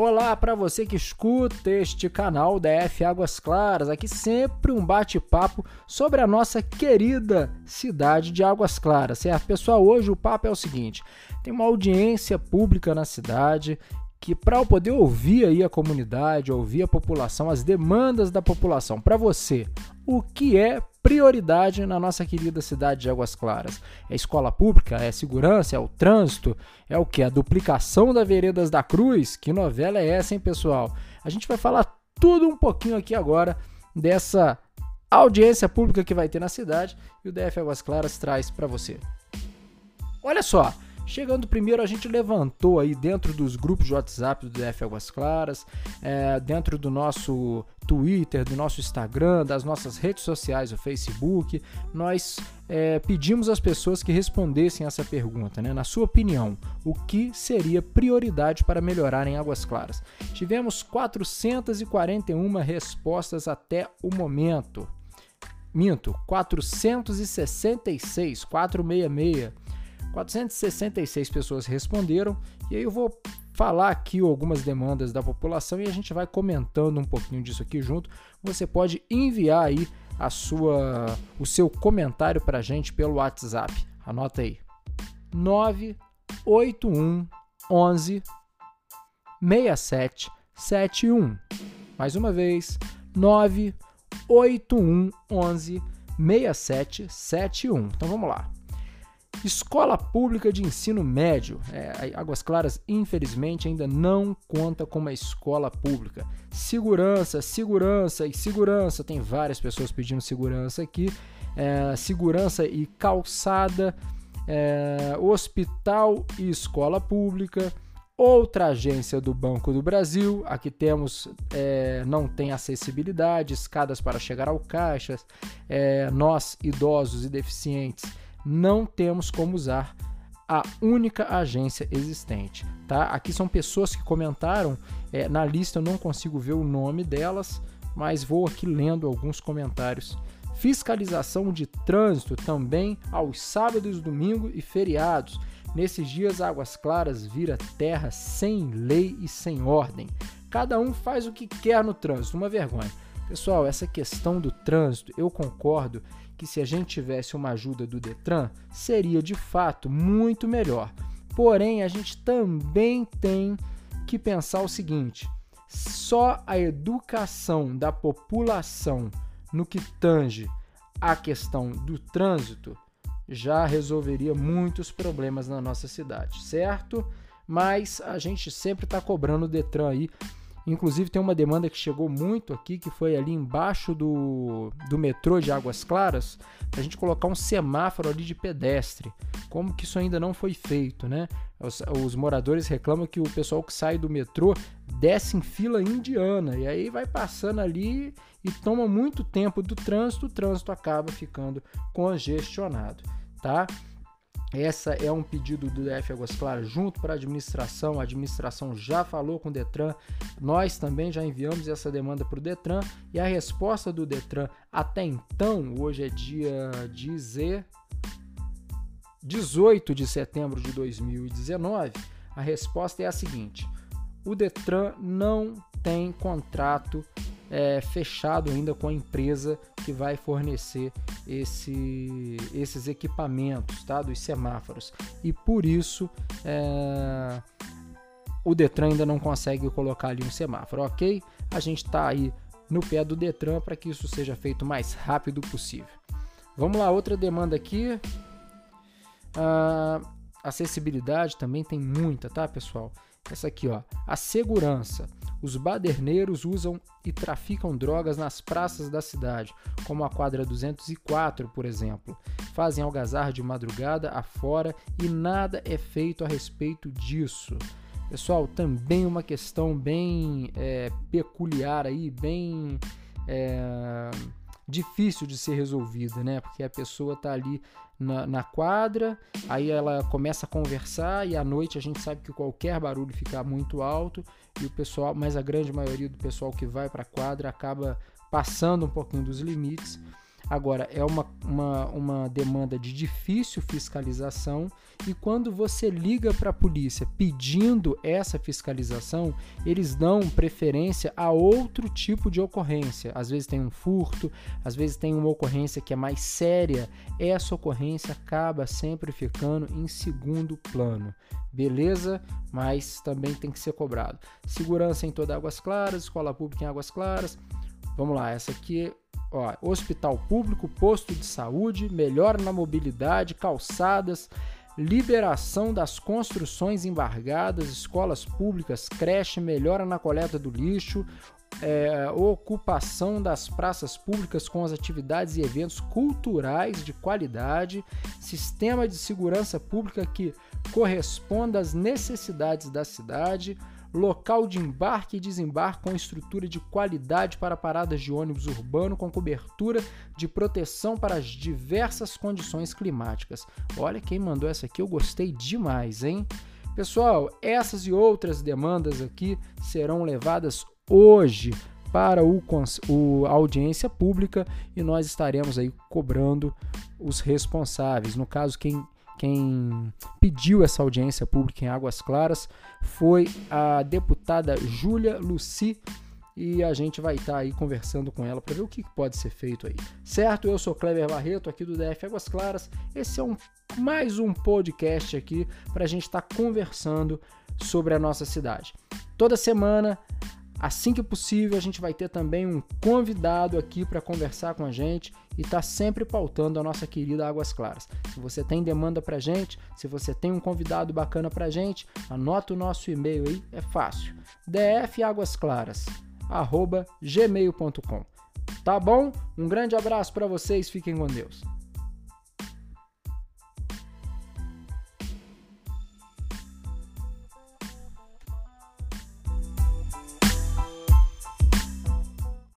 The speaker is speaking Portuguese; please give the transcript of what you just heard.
Olá para você que escuta este canal da F Águas Claras. Aqui sempre um bate-papo sobre a nossa querida cidade de Águas Claras, certo? Pessoal, hoje o papo é o seguinte: tem uma audiência pública na cidade que para eu poder ouvir aí a comunidade, ouvir a população, as demandas da população, para você, o que é prioridade na nossa querida cidade de Águas Claras? É escola pública? É segurança? É o trânsito? É o que? A duplicação da Veredas da Cruz? Que novela é essa, hein, pessoal? A gente vai falar tudo um pouquinho aqui agora dessa audiência pública que vai ter na cidade e o DF Águas Claras traz para você. Olha só, Chegando primeiro, a gente levantou aí dentro dos grupos de WhatsApp do DF Águas Claras, é, dentro do nosso Twitter, do nosso Instagram, das nossas redes sociais, o Facebook, nós é, pedimos às pessoas que respondessem essa pergunta, né? Na sua opinião, o que seria prioridade para melhorar em Águas Claras? Tivemos 441 respostas até o momento. Minto, 466, 466 466 pessoas responderam e aí eu vou falar aqui algumas demandas da população e a gente vai comentando um pouquinho disso aqui junto. Você pode enviar aí a sua o seu comentário para a gente pelo WhatsApp. Anota aí. 981 11 6771. Mais uma vez, 981 11 6771. Então vamos lá. Escola Pública de Ensino Médio. É, Águas Claras, infelizmente, ainda não conta com uma escola pública. Segurança, segurança e segurança. Tem várias pessoas pedindo segurança aqui. É, segurança e calçada. É, hospital e escola pública. Outra agência do Banco do Brasil, aqui temos, é, não tem acessibilidade, escadas para chegar ao caixa, é, nós idosos e deficientes não temos como usar a única agência existente, tá? Aqui são pessoas que comentaram, é, na lista eu não consigo ver o nome delas, mas vou aqui lendo alguns comentários. Fiscalização de trânsito também aos sábados, domingos e feriados. Nesses dias, Águas Claras vira terra sem lei e sem ordem. Cada um faz o que quer no trânsito, uma vergonha. Pessoal, essa questão do trânsito, eu concordo que se a gente tivesse uma ajuda do Detran, seria de fato muito melhor. Porém, a gente também tem que pensar o seguinte: só a educação da população no que tange a questão do trânsito já resolveria muitos problemas na nossa cidade, certo? Mas a gente sempre está cobrando o Detran aí Inclusive tem uma demanda que chegou muito aqui, que foi ali embaixo do, do metrô de Águas Claras, a gente colocar um semáforo ali de pedestre. Como que isso ainda não foi feito, né? Os, os, moradores reclamam que o pessoal que sai do metrô desce em fila indiana e aí vai passando ali e toma muito tempo do trânsito, o trânsito acaba ficando congestionado, tá? Essa é um pedido do DF Águas Claras junto para a administração. A administração já falou com o Detran, nós também já enviamos essa demanda para o Detran. E a resposta do Detran até então, hoje é dia 18 de setembro de 2019, a resposta é a seguinte: o Detran não tem contrato é, fechado ainda com a empresa que vai fornecer esse, esses equipamentos tá, dos semáforos. E por isso é, o Detran ainda não consegue colocar ali um semáforo, ok? A gente está aí no pé do Detran para que isso seja feito o mais rápido possível. Vamos lá, outra demanda aqui. Ah, acessibilidade também tem muita, tá, pessoal? Essa aqui, ó, a segurança. Os baderneiros usam e traficam drogas nas praças da cidade, como a quadra 204, por exemplo. Fazem algazarra de madrugada afora e nada é feito a respeito disso. Pessoal, também uma questão bem é, peculiar aí, bem é, difícil de ser resolvida, né? Porque a pessoa tá ali na, na, quadra, aí ela começa a conversar e à noite a gente sabe que qualquer barulho fica muito alto e o pessoal, mas a grande maioria do pessoal que vai para a quadra acaba passando um pouquinho dos limites. Agora, é uma, uma, uma demanda de difícil fiscalização e quando você liga para a polícia pedindo essa fiscalização, eles dão preferência a outro tipo de ocorrência. Às vezes tem um furto, às vezes tem uma ocorrência que é mais séria. Essa ocorrência acaba sempre ficando em segundo plano. Beleza? Mas também tem que ser cobrado. Segurança em toda Águas Claras, escola pública em Águas Claras. Vamos lá, essa aqui Ó, hospital público, posto de saúde, melhora na mobilidade, calçadas, liberação das construções embargadas, escolas públicas, creche, melhora na coleta do lixo, é, ocupação das praças públicas com as atividades e eventos culturais de qualidade, sistema de segurança pública que corresponda às necessidades da cidade, local de embarque e desembarque com estrutura de qualidade para paradas de ônibus urbano com cobertura de proteção para as diversas condições climáticas. Olha quem mandou essa aqui, eu gostei demais, hein? Pessoal, essas e outras demandas aqui serão levadas hoje para o, o, a audiência pública e nós estaremos aí cobrando os responsáveis. No caso, quem quem pediu essa audiência pública em Águas Claras foi a deputada Júlia Luci e a gente vai estar tá aí conversando com ela para ver o que pode ser feito aí. Certo? Eu sou Kleber Barreto aqui do DF Águas Claras. Esse é um mais um podcast aqui para a gente estar tá conversando sobre a nossa cidade. Toda semana Assim que possível, a gente vai ter também um convidado aqui para conversar com a gente e tá sempre pautando a nossa querida Águas Claras. Se você tem demanda para gente, se você tem um convidado bacana para gente, anota o nosso e-mail aí, é fácil. dfaguasclaras@gmail.com. Tá bom? Um grande abraço para vocês, fiquem com Deus.